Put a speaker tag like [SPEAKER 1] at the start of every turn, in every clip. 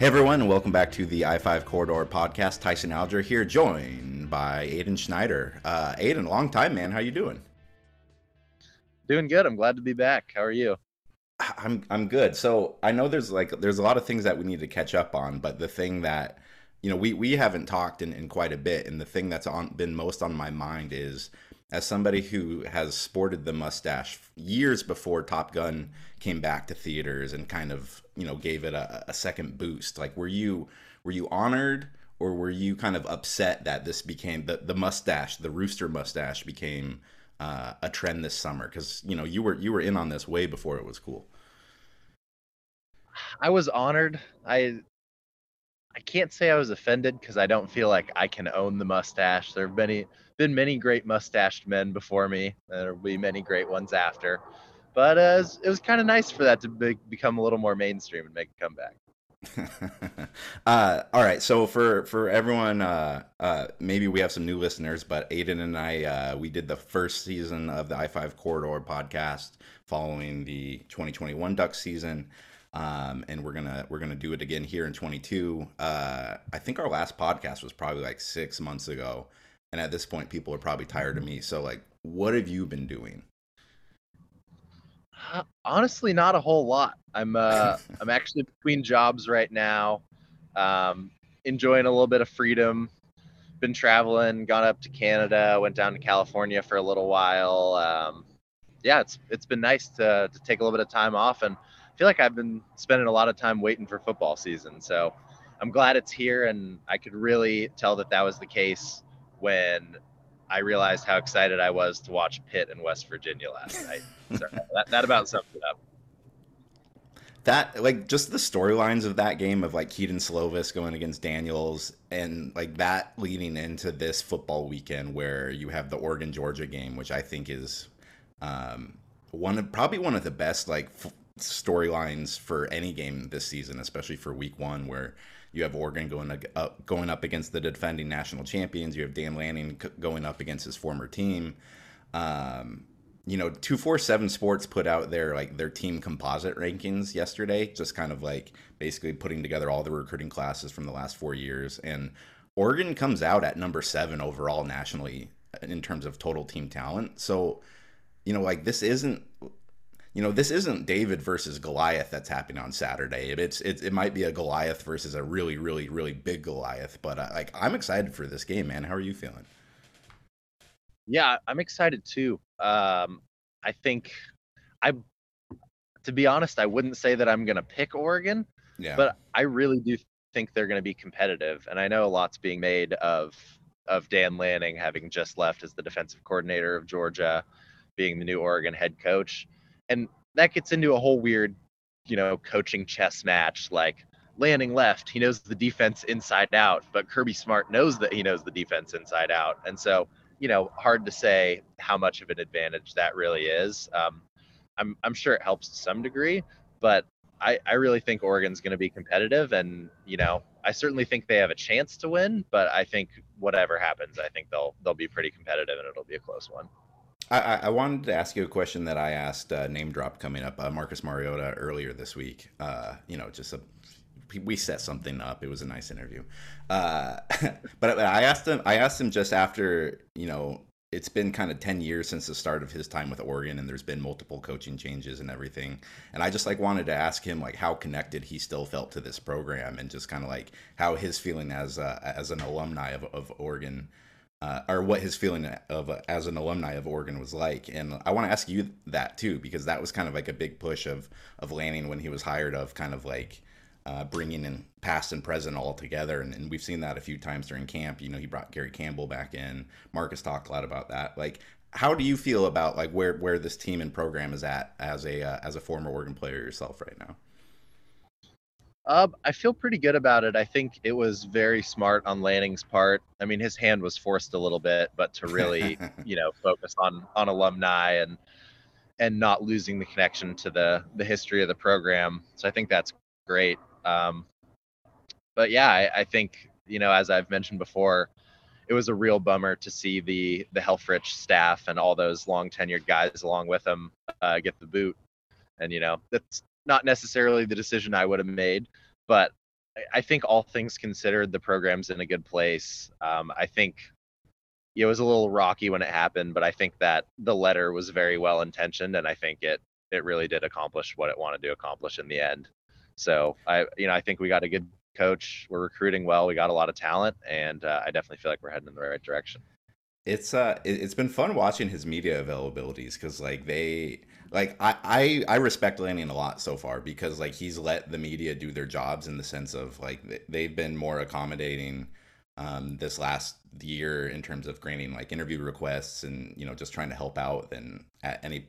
[SPEAKER 1] Hey everyone, and welcome back to the I-5 Corridor podcast. Tyson Alger here, joined by Aidan Schneider. Uh, Aidan, long time, man. How you doing?
[SPEAKER 2] Doing good. I'm glad to be back. How are you?
[SPEAKER 1] I'm I'm good. So I know there's like there's a lot of things that we need to catch up on, but the thing that you know we we haven't talked in, in quite a bit, and the thing that's on been most on my mind is as somebody who has sported the mustache years before Top Gun came back to theaters and kind of you know gave it a, a second boost. Like, were you were you honored or were you kind of upset that this became the the mustache, the rooster mustache, became uh, a trend this summer? Because you know you were you were in on this way before it was cool.
[SPEAKER 2] I was honored. I I can't say I was offended because I don't feel like I can own the mustache. There have many been many great mustached men before me. There will be many great ones after. But uh, it was, was kind of nice for that to be, become a little more mainstream and make a comeback.
[SPEAKER 1] uh, all right, so for for everyone, uh, uh, maybe we have some new listeners, but Aidan and I, uh, we did the first season of the I five Corridor podcast following the 2021 Duck season, um, and we're gonna we're gonna do it again here in 22. Uh, I think our last podcast was probably like six months ago, and at this point, people are probably tired of me. So, like, what have you been doing?
[SPEAKER 2] Uh, honestly, not a whole lot. I'm uh, I'm actually between jobs right now, um, enjoying a little bit of freedom. Been traveling, gone up to Canada, went down to California for a little while. Um, yeah, it's it's been nice to to take a little bit of time off, and I feel like I've been spending a lot of time waiting for football season. So I'm glad it's here, and I could really tell that that was the case when I realized how excited I was to watch Pitt in West Virginia last night. So that, that about sums it up.
[SPEAKER 1] That like just the storylines of that game of like Kedon Slovis going against Daniels and like that leading into this football weekend where you have the Oregon Georgia game, which I think is um, one of probably one of the best like f- storylines for any game this season, especially for Week One, where you have Oregon going up, going up against the defending national champions. You have Dan Lanning going up against his former team. Um, you know, two four seven Sports put out their like their team composite rankings yesterday, just kind of like basically putting together all the recruiting classes from the last four years, and Oregon comes out at number seven overall nationally in terms of total team talent. So, you know, like this isn't you know, this isn't David versus Goliath that's happening on Saturday. It's it, it might be a Goliath versus a really really really big Goliath, but uh, like I'm excited for this game, man. How are you feeling?
[SPEAKER 2] Yeah, I'm excited too. Um, I think I, to be honest, I wouldn't say that I'm gonna pick Oregon. Yeah. But I really do think they're gonna be competitive, and I know a lot's being made of of Dan Lanning having just left as the defensive coordinator of Georgia, being the new Oregon head coach and that gets into a whole weird, you know, coaching chess match. Like Lanning left, he knows the defense inside out, but Kirby Smart knows that he knows the defense inside out, and so you know, hard to say how much of an advantage that really is. Um, I'm I'm sure it helps to some degree, but I, I really think Oregon's going to be competitive, and you know, I certainly think they have a chance to win. But I think whatever happens, I think they'll they'll be pretty competitive, and it'll be a close one.
[SPEAKER 1] I, I wanted to ask you a question that I asked uh, name drop coming up uh, Marcus Mariota earlier this week. Uh, you know, just a we set something up. It was a nice interview, uh, but I asked him. I asked him just after you know it's been kind of 10 years since the start of his time with Oregon and there's been multiple coaching changes and everything. And I just like wanted to ask him like how connected he still felt to this program and just kind of like how his feeling as uh, as an alumni of, of Oregon uh, or what his feeling of uh, as an alumni of Oregon was like. And I want to ask you that too, because that was kind of like a big push of of Lanning when he was hired, of kind of like uh, bringing in past and present all together. And, and, we've seen that a few times during camp. You know, he brought Gary Campbell back in. Marcus talked a lot about that. Like, how do you feel about like where where this team and program is at as a uh, as a former Oregon player yourself right now?
[SPEAKER 2] Um, I feel pretty good about it. I think it was very smart on Lanning's part. I mean, his hand was forced a little bit, but to really, you know, focus on on alumni and and not losing the connection to the the history of the program. So I think that's great. Um, but yeah, I, I think you know, as I've mentioned before, it was a real bummer to see the the Helfrich staff and all those long tenured guys along with them uh, get the boot. And you know, that's not necessarily the decision I would have made, but I think all things considered, the program's in a good place. Um, I think it was a little rocky when it happened, but I think that the letter was very well intentioned, and I think it it really did accomplish what it wanted to accomplish in the end. So I, you know, I think we got a good coach. We're recruiting well. We got a lot of talent, and uh, I definitely feel like we're heading in the right direction.
[SPEAKER 1] It's uh, it, has been fun watching his media availabilities because like they like I, I I respect Lanning a lot so far because like he's let the media do their jobs in the sense of like they've been more accommodating um, this last year in terms of granting like interview requests and you know just trying to help out than at any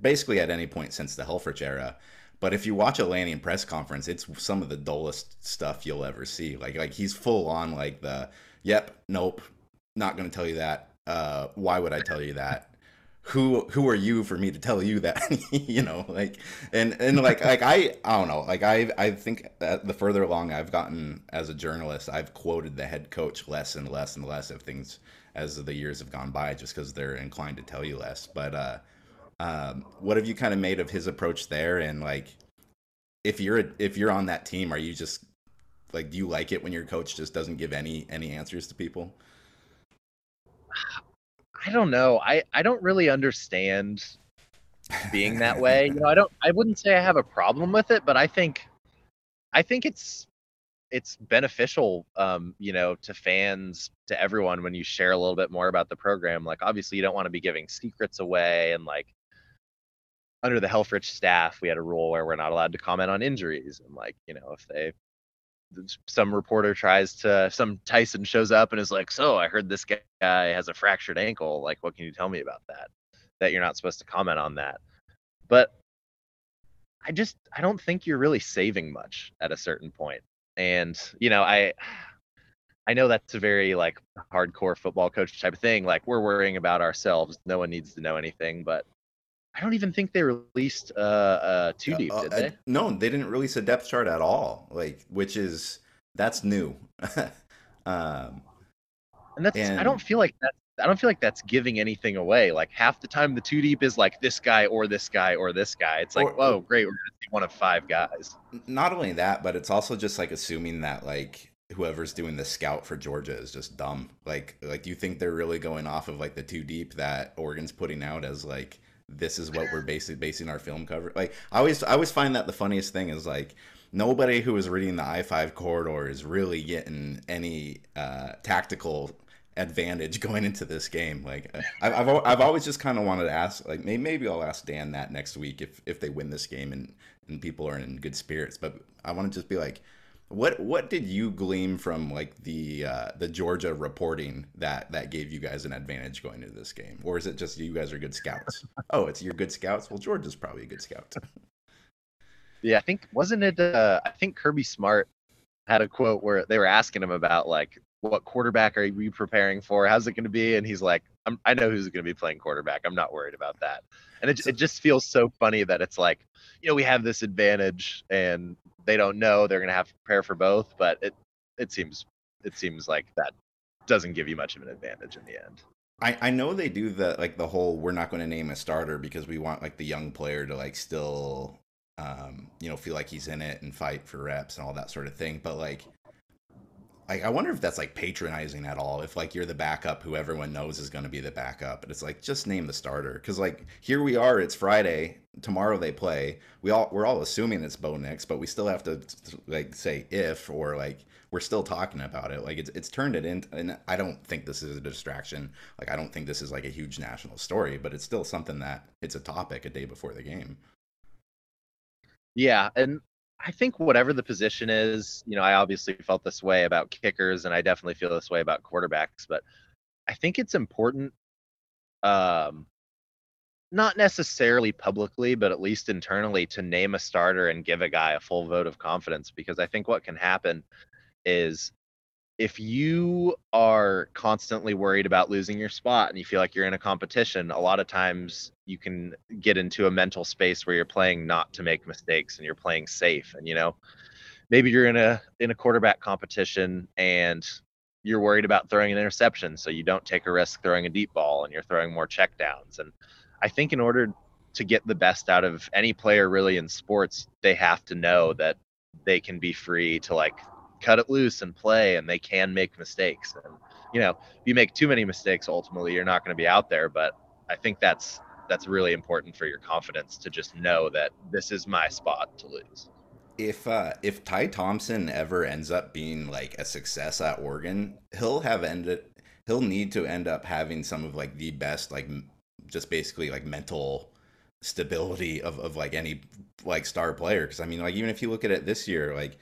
[SPEAKER 1] basically at any point since the Helfrich era. But if you watch a Lanning press conference, it's some of the dullest stuff you'll ever see. Like like he's full on like the yep, nope, not going to tell you that. Uh, why would I tell you that? Who who are you for me to tell you that? You know like and and like like i i don't know. Like i i think the further along i've gotten as a journalist i've quoted the head coach less and less and less of things as the years have gone by just because they're inclined to tell you less. But uh um what have you kind of made of his approach there? And like if you're if you're on that team are you just like do you like it when your coach just doesn't give any any answers to people
[SPEAKER 2] I don't know. I I don't really understand being that way. You know, I don't. I wouldn't say I have a problem with it, but I think, I think it's it's beneficial, um, you know, to fans, to everyone when you share a little bit more about the program. Like, obviously, you don't want to be giving secrets away, and like under the Helfrich staff, we had a rule where we're not allowed to comment on injuries, and like, you know, if they some reporter tries to some Tyson shows up and is like, "So I heard this guy has a fractured ankle. Like, what can you tell me about that? That you're not supposed to comment on that." But I just I don't think you're really saving much at a certain point. And you know, I I know that's a very like hardcore football coach type of thing. Like we're worrying about ourselves. No one needs to know anything. But I don't even think they released uh, uh two deep, uh, did they?
[SPEAKER 1] no, they didn't release a depth chart at all. Like, which is that's new.
[SPEAKER 2] um, and that's and, I don't feel like that. I don't feel like that's giving anything away. Like half the time, the two deep is like this guy or this guy or this guy. It's like, or, whoa, great, we're gonna see one of five guys.
[SPEAKER 1] Not only that, but it's also just like assuming that like whoever's doing the scout for Georgia is just dumb. Like, like do you think they're really going off of like the two deep that Oregon's putting out as like this is what we're basically basing our film cover. Like I always I always find that the funniest thing is like nobody who is reading the I five corridor is really getting any uh, tactical advantage going into this game. Like I've I've, I've always just kind of wanted to ask like maybe, maybe I'll ask Dan that next week if if they win this game and and people are in good spirits. But I want to just be like what what did you glean from like the uh, the Georgia reporting that that gave you guys an advantage going into this game, or is it just you guys are good scouts? oh, it's your good scouts. Well, Georgia's probably a good scout.
[SPEAKER 2] yeah, I think wasn't it? Uh, I think Kirby Smart had a quote where they were asking him about like what quarterback are you preparing for? How's it going to be? And he's like, i know who's going to be playing quarterback. I'm not worried about that. And it, it just feels so funny that it's like, you know, we have this advantage and they don't know they're going to have to prepare for both. But it it seems it seems like that doesn't give you much of an advantage in the end.
[SPEAKER 1] I, I know they do the like the whole we're not going to name a starter because we want like the young player to like still um you know feel like he's in it and fight for reps and all that sort of thing but like like I wonder if that's like patronizing at all. If like you're the backup who everyone knows is going to be the backup, but it's like just name the starter because like here we are. It's Friday. Tomorrow they play. We all we're all assuming it's Bo Nix, but we still have to like say if or like we're still talking about it. Like it's it's turned it into. And I don't think this is a distraction. Like I don't think this is like a huge national story, but it's still something that it's a topic a day before the game.
[SPEAKER 2] Yeah, and I think whatever the position is, you know, I obviously felt this way about kickers and I definitely feel this way about quarterbacks, but I think it's important um not necessarily publicly, but at least internally to name a starter and give a guy a full vote of confidence because I think what can happen is if you are constantly worried about losing your spot and you feel like you're in a competition, a lot of times you can get into a mental space where you're playing not to make mistakes and you're playing safe. And you know, maybe you're in a in a quarterback competition and you're worried about throwing an interception, so you don't take a risk throwing a deep ball and you're throwing more checkdowns. And I think in order to get the best out of any player really in sports, they have to know that they can be free to like cut it loose and play, and they can make mistakes. And you know, if you make too many mistakes, ultimately you're not going to be out there. But I think that's that's really important for your confidence to just know that this is my spot to lose.
[SPEAKER 1] If uh, if Ty Thompson ever ends up being like a success at Oregon, he'll have ended. He'll need to end up having some of like the best like just basically like mental stability of, of like any like star player because i mean like even if you look at it this year like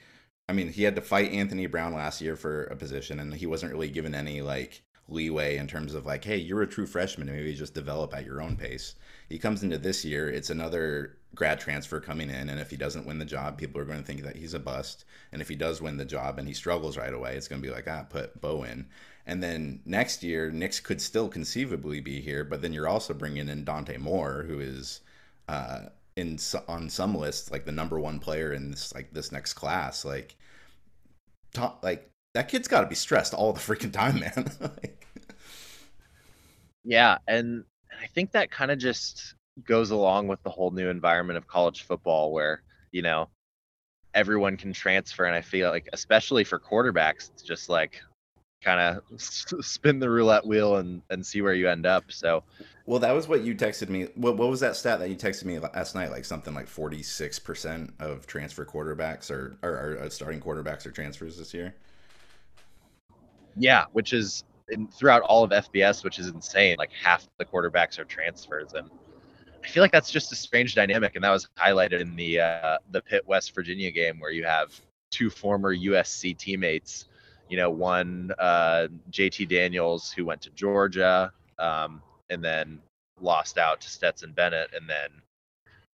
[SPEAKER 1] i mean he had to fight anthony brown last year for a position and he wasn't really given any like leeway in terms of like hey you're a true freshman. Maybe just develop at your own pace. He comes into this year it's another grad transfer coming in and if he doesn't win the job people are going to think that he's a bust and if he does win the job and he struggles right away it's going to be like ah put bo in. And then next year, Nix could still conceivably be here, but then you're also bringing in Dante Moore, who is uh, in on some lists like the number one player in this like this next class. Like, top, like that kid's got to be stressed all the freaking time, man. like,
[SPEAKER 2] yeah, and I think that kind of just goes along with the whole new environment of college football, where you know everyone can transfer, and I feel like especially for quarterbacks, it's just like kind of spin the roulette wheel and and see where you end up. So,
[SPEAKER 1] well, that was what you texted me. What what was that stat that you texted me last night? Like something like forty six percent of transfer quarterbacks or, or, or starting quarterbacks are transfers this year.
[SPEAKER 2] Yeah, which is in, throughout all of FBS, which is insane. Like half the quarterbacks are transfers, and I feel like that's just a strange dynamic, and that was highlighted in the uh, the Pitt West Virginia game where you have two former USC teammates you know, one uh, JT Daniels who went to Georgia um, and then lost out to Stetson Bennett and then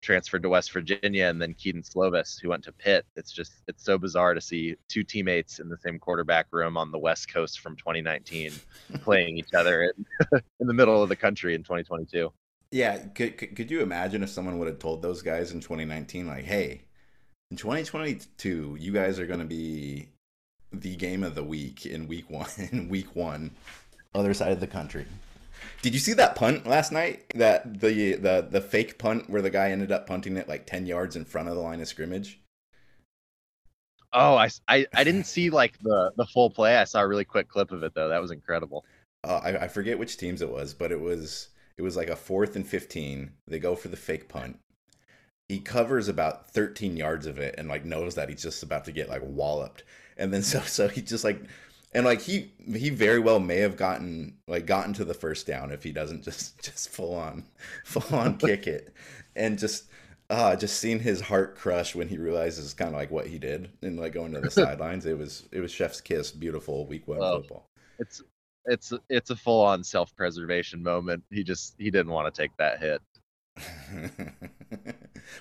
[SPEAKER 2] transferred to West Virginia and then Kedon Slovis who went to Pitt. It's just it's so bizarre to see two teammates in the same quarterback room on the West Coast from 2019 playing each other in, in the middle of the country in 2022.
[SPEAKER 1] Yeah, could, could you imagine if someone would have told those guys in 2019 like, "Hey, in 2022, you guys are going to be the game of the week in week one. In week one, other side of the country. Did you see that punt last night? That the the the fake punt where the guy ended up punting it like ten yards in front of the line of scrimmage.
[SPEAKER 2] Oh, I, I, I didn't see like the the full play. I saw a really quick clip of it though. That was incredible.
[SPEAKER 1] Uh, I, I forget which teams it was, but it was it was like a fourth and fifteen. They go for the fake punt. He covers about thirteen yards of it and like knows that he's just about to get like walloped and then so so he just like and like he he very well may have gotten like gotten to the first down if he doesn't just just full on full on kick it. And just uh just seeing his heart crush when he realizes kind of like what he did and like going to the sidelines it was it was chef's kiss beautiful week one oh, football.
[SPEAKER 2] it's it's it's a full on self-preservation moment. He just he didn't want to take that hit.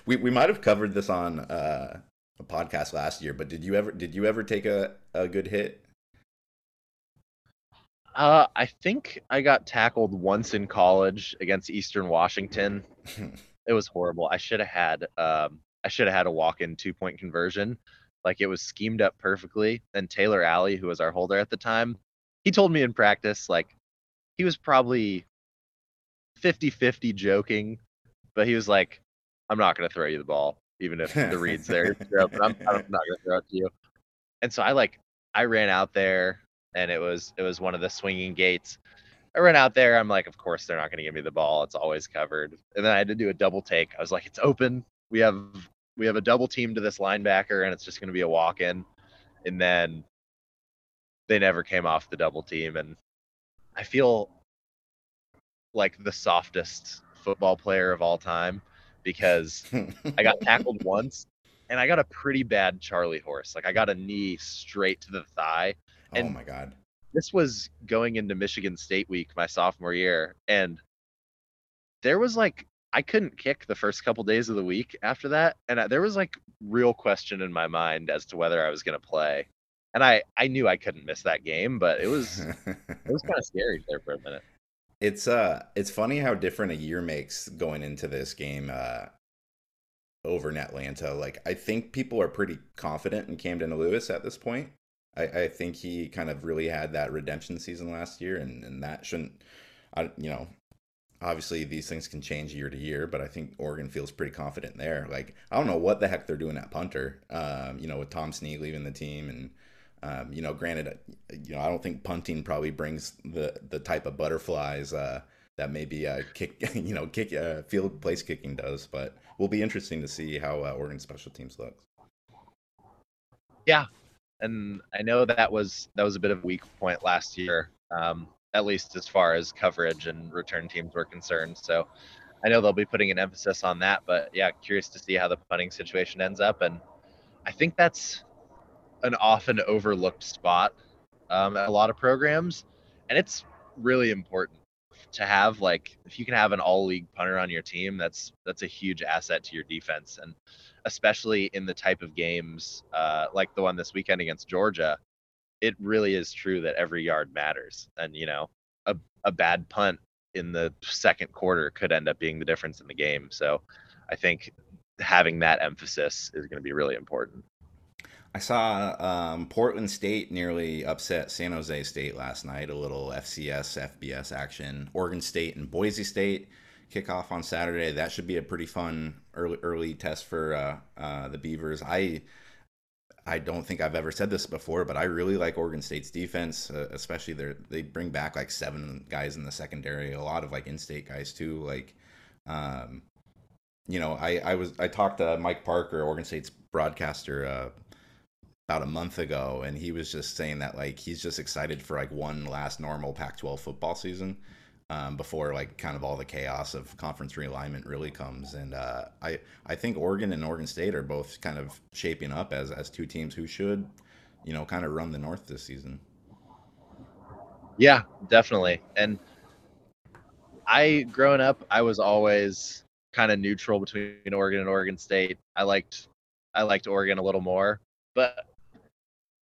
[SPEAKER 1] We we might have covered this on uh a podcast last year, but did you ever did you ever take a, a good hit?
[SPEAKER 2] Uh, I think I got tackled once in college against Eastern Washington. it was horrible. I should have had um I should have had a walk-in two-point conversion. Like it was schemed up perfectly. And Taylor Alie, who was our holder at the time, he told me in practice like he was probably 50-50 joking, but he was like I'm not going to throw you the ball even if the read's there. but I'm, I'm not gonna throw it to you. And so I like I ran out there, and it was it was one of the swinging gates. I ran out there. I'm like, of course they're not going to give me the ball. It's always covered. And then I had to do a double take. I was like, it's open. We have we have a double team to this linebacker, and it's just going to be a walk in. And then they never came off the double team, and I feel like the softest football player of all time because I got tackled once and I got a pretty bad Charlie horse. Like I got a knee straight to the thigh.
[SPEAKER 1] Oh and oh my god.
[SPEAKER 2] This was going into Michigan State week my sophomore year and there was like I couldn't kick the first couple days of the week after that and I, there was like real question in my mind as to whether I was going to play. And I I knew I couldn't miss that game, but it was it was kind of scary there for a minute.
[SPEAKER 1] It's uh it's funny how different a year makes going into this game uh over in Atlanta. Like I think people are pretty confident in Camden Lewis at this point. I, I think he kind of really had that redemption season last year and, and that shouldn't I you know obviously these things can change year to year, but I think Oregon feels pretty confident there. Like I don't know what the heck they're doing at punter. Um, you know, with Tom Snee leaving the team and Um, you know, granted, you know, I don't think punting probably brings the the type of butterflies uh, that maybe uh, kick, you know, kick uh, field place kicking does, but will be interesting to see how uh, Oregon special teams looks.
[SPEAKER 2] Yeah, and I know that was that was a bit of a weak point last year, um, at least as far as coverage and return teams were concerned. So I know they'll be putting an emphasis on that. But yeah, curious to see how the punting situation ends up, and I think that's an often overlooked spot um, at a lot of programs, and it's really important to have like if you can have an all league punter on your team that's that's a huge asset to your defense and especially in the type of games uh, like the one this weekend against georgia it really is true that every yard matters and you know a, a bad punt in the second quarter could end up being the difference in the game so i think having that emphasis is going to be really important
[SPEAKER 1] I saw um, Portland State nearly upset San Jose State last night. A little FCS, FBS action. Oregon State and Boise State kick off on Saturday. That should be a pretty fun early early test for uh, uh, the Beavers. I I don't think I've ever said this before, but I really like Oregon State's defense, uh, especially they they bring back like seven guys in the secondary, a lot of like in-state guys too. Like, um, you know, I I was I talked to Mike Parker, Oregon State's broadcaster uh, about a month ago, and he was just saying that like he's just excited for like one last normal Pac-12 football season um, before like kind of all the chaos of conference realignment really comes. And uh, I I think Oregon and Oregon State are both kind of shaping up as as two teams who should you know kind of run the North this season.
[SPEAKER 2] Yeah, definitely. And I growing up, I was always kind of neutral between Oregon and Oregon State. I liked I liked Oregon a little more, but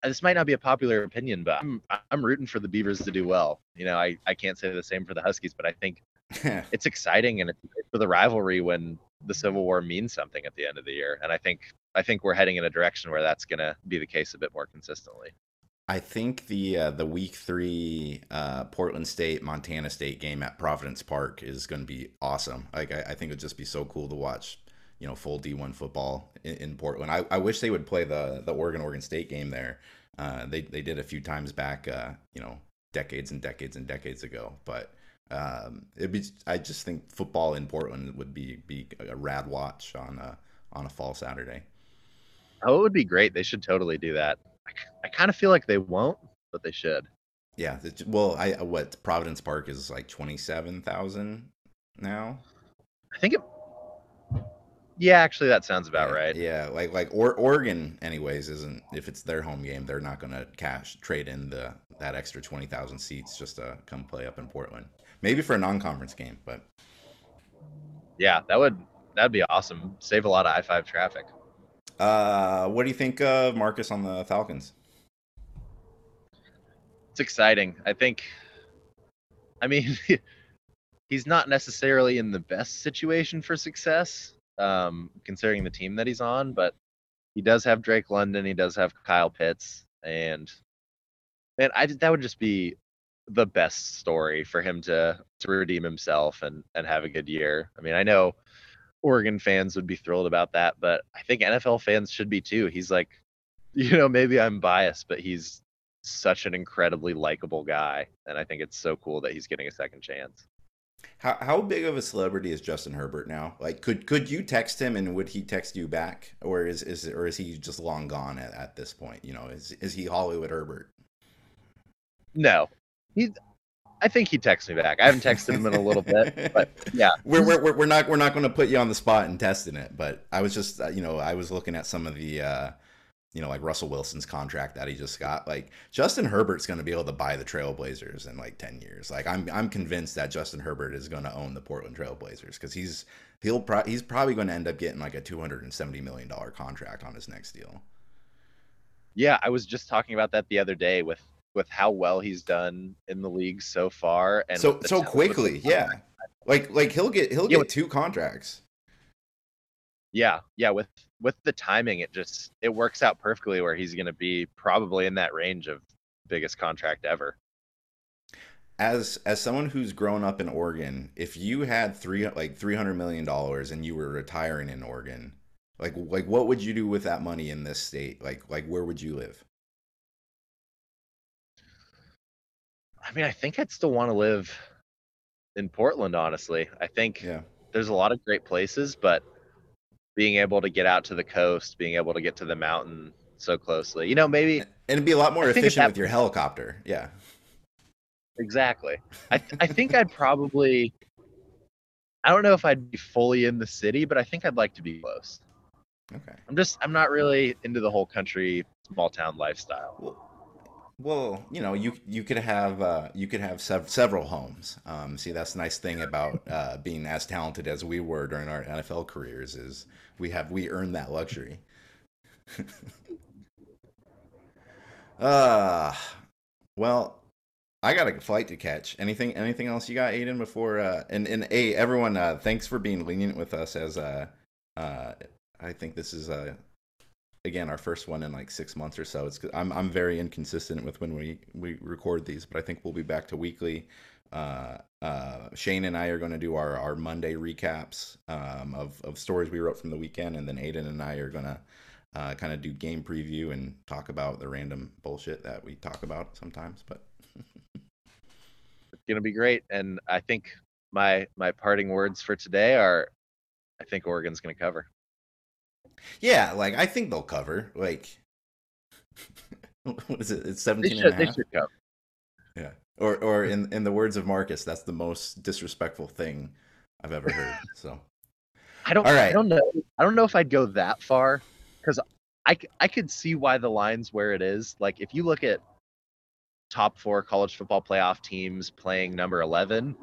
[SPEAKER 2] this might not be a popular opinion, but I'm I'm rooting for the Beavers to do well. You know, I, I can't say the same for the Huskies, but I think it's exciting and it's for the rivalry when the Civil War means something at the end of the year. And I think I think we're heading in a direction where that's going to be the case a bit more consistently.
[SPEAKER 1] I think the uh, the week three uh, Portland State Montana State game at Providence Park is going to be awesome. Like I, I think it'd just be so cool to watch you know full D1 football in, in Portland. I, I wish they would play the the Oregon Oregon State game there. Uh, they they did a few times back, uh, you know, decades and decades and decades ago. But um, it be I just think football in Portland would be be a rad watch on a on a fall Saturday.
[SPEAKER 2] Oh, it would be great. They should totally do that. I, I kind of feel like they won't, but they should.
[SPEAKER 1] Yeah. Well, I what Providence Park is like twenty seven thousand now.
[SPEAKER 2] I think it yeah, actually, that sounds about
[SPEAKER 1] yeah,
[SPEAKER 2] right.
[SPEAKER 1] Yeah, like like or, Oregon, anyways, isn't if it's their home game, they're not going to cash trade in the that extra twenty thousand seats just to come play up in Portland. Maybe for a non-conference game, but
[SPEAKER 2] yeah, that would that'd be awesome. Save a lot of I five traffic.
[SPEAKER 1] Uh, what do you think of Marcus on the Falcons?
[SPEAKER 2] It's exciting. I think. I mean, he's not necessarily in the best situation for success um, considering the team that he's on. But he does have Drake London. He does have Kyle Pitts, and man, I that would just be the best story for him to to redeem himself and and have a good year. I mean, I know Oregon fans would be thrilled about that, but I think NFL fans should be too. He's like, you know, maybe I'm biased, but he's such an incredibly likable guy, and I think it's so cool that he's getting a second chance.
[SPEAKER 1] How how big of a celebrity is Justin Herbert now? Like, could could you text him and would he text you back, or is is or is he just long gone at, at this point? You know, is is he Hollywood Herbert?
[SPEAKER 2] No, he. I think he texts me back. I haven't texted him in a little bit, but yeah,
[SPEAKER 1] we're we're we're not we're not going to put you on the spot and testing it. But I was just uh, you know I was looking at some of the. uh you know, like Russell Wilson's contract that he just got. Like Justin Herbert's going to be able to buy the Trailblazers in like 10 years. Like I'm I'm convinced that Justin Herbert is going to own the Portland Trailblazers cuz he's he'll pro- he's probably going to end up getting like a 270 million dollar contract on his next deal.
[SPEAKER 2] Yeah, I was just talking about that the other day with with how well he's done in the league so far and
[SPEAKER 1] so so quickly. Yeah. Like like he'll get he'll yeah, get two contracts.
[SPEAKER 2] Yeah, yeah, with with the timing, it just it works out perfectly where he's going to be probably in that range of biggest contract ever.
[SPEAKER 1] As as someone who's grown up in Oregon, if you had three like three hundred million dollars and you were retiring in Oregon, like like what would you do with that money in this state? Like like where would you live?
[SPEAKER 2] I mean, I think I'd still want to live in Portland. Honestly, I think
[SPEAKER 1] yeah.
[SPEAKER 2] there's a lot of great places, but being able to get out to the coast, being able to get to the mountain so closely, you know, maybe
[SPEAKER 1] and it'd be a lot more I efficient with your helicopter. Yeah,
[SPEAKER 2] exactly. I th- I think I'd probably. I don't know if I'd be fully in the city, but I think I'd like to be close.
[SPEAKER 1] Okay.
[SPEAKER 2] I'm just I'm not really into the whole country small town lifestyle.
[SPEAKER 1] Well, well, you know, you you could have uh, you could have sev- several homes. Um, see, that's the nice thing about uh, being as talented as we were during our NFL careers is we have we earned that luxury. uh well, I got a flight to catch. Anything anything else you got, Aidan? Before uh, and and hey, everyone, uh, thanks for being lenient with us as uh, uh, I think this is uh again our first one in like six months or so. It's I'm I'm very inconsistent with when we we record these, but I think we'll be back to weekly. Uh, uh, Shane and I are going to do our our Monday recaps um, of of stories we wrote from the weekend, and then Aidan and I are going to uh, kind of do game preview and talk about the random bullshit that we talk about sometimes. But
[SPEAKER 2] it's gonna be great, and I think my my parting words for today are, I think Oregon's gonna cover.
[SPEAKER 1] Yeah, like I think they'll cover. Like what is it? It's 17 should, and a half. Yeah. Or or in in the words of Marcus, that's the most disrespectful thing I've ever heard. So
[SPEAKER 2] I don't All right. I don't know. I don't know if I'd go that far cuz I I could see why the line's where it is. Like if you look at top 4 college football playoff teams playing number 11,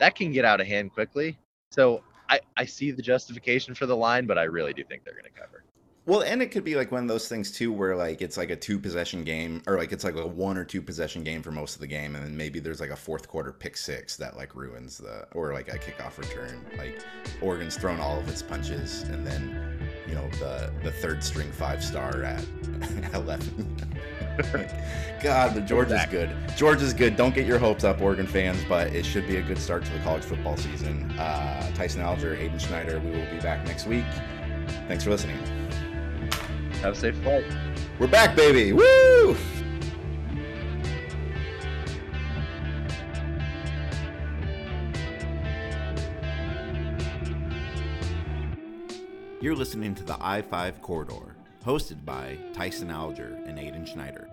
[SPEAKER 2] that can get out of hand quickly. So I, I see the justification for the line, but I really do think they're going to cover.
[SPEAKER 1] Well, and it could be like one of those things too, where like it's like a two possession game, or like it's like a one or two possession game for most of the game, and then maybe there's like a fourth quarter pick six that like ruins the, or like a kickoff return. Like Oregon's thrown all of its punches, and then you know the the third string five star at eleven. God, the George is good. George is good. Don't get your hopes up, Oregon fans, but it should be a good start to the college football season. Uh, Tyson Alger, Aidan Schneider, we will be back next week. Thanks for listening.
[SPEAKER 2] Have a safe flight.
[SPEAKER 1] We're back, baby. Woo! You're listening to the I 5 Corridor, hosted by Tyson Alger and Aidan Schneider.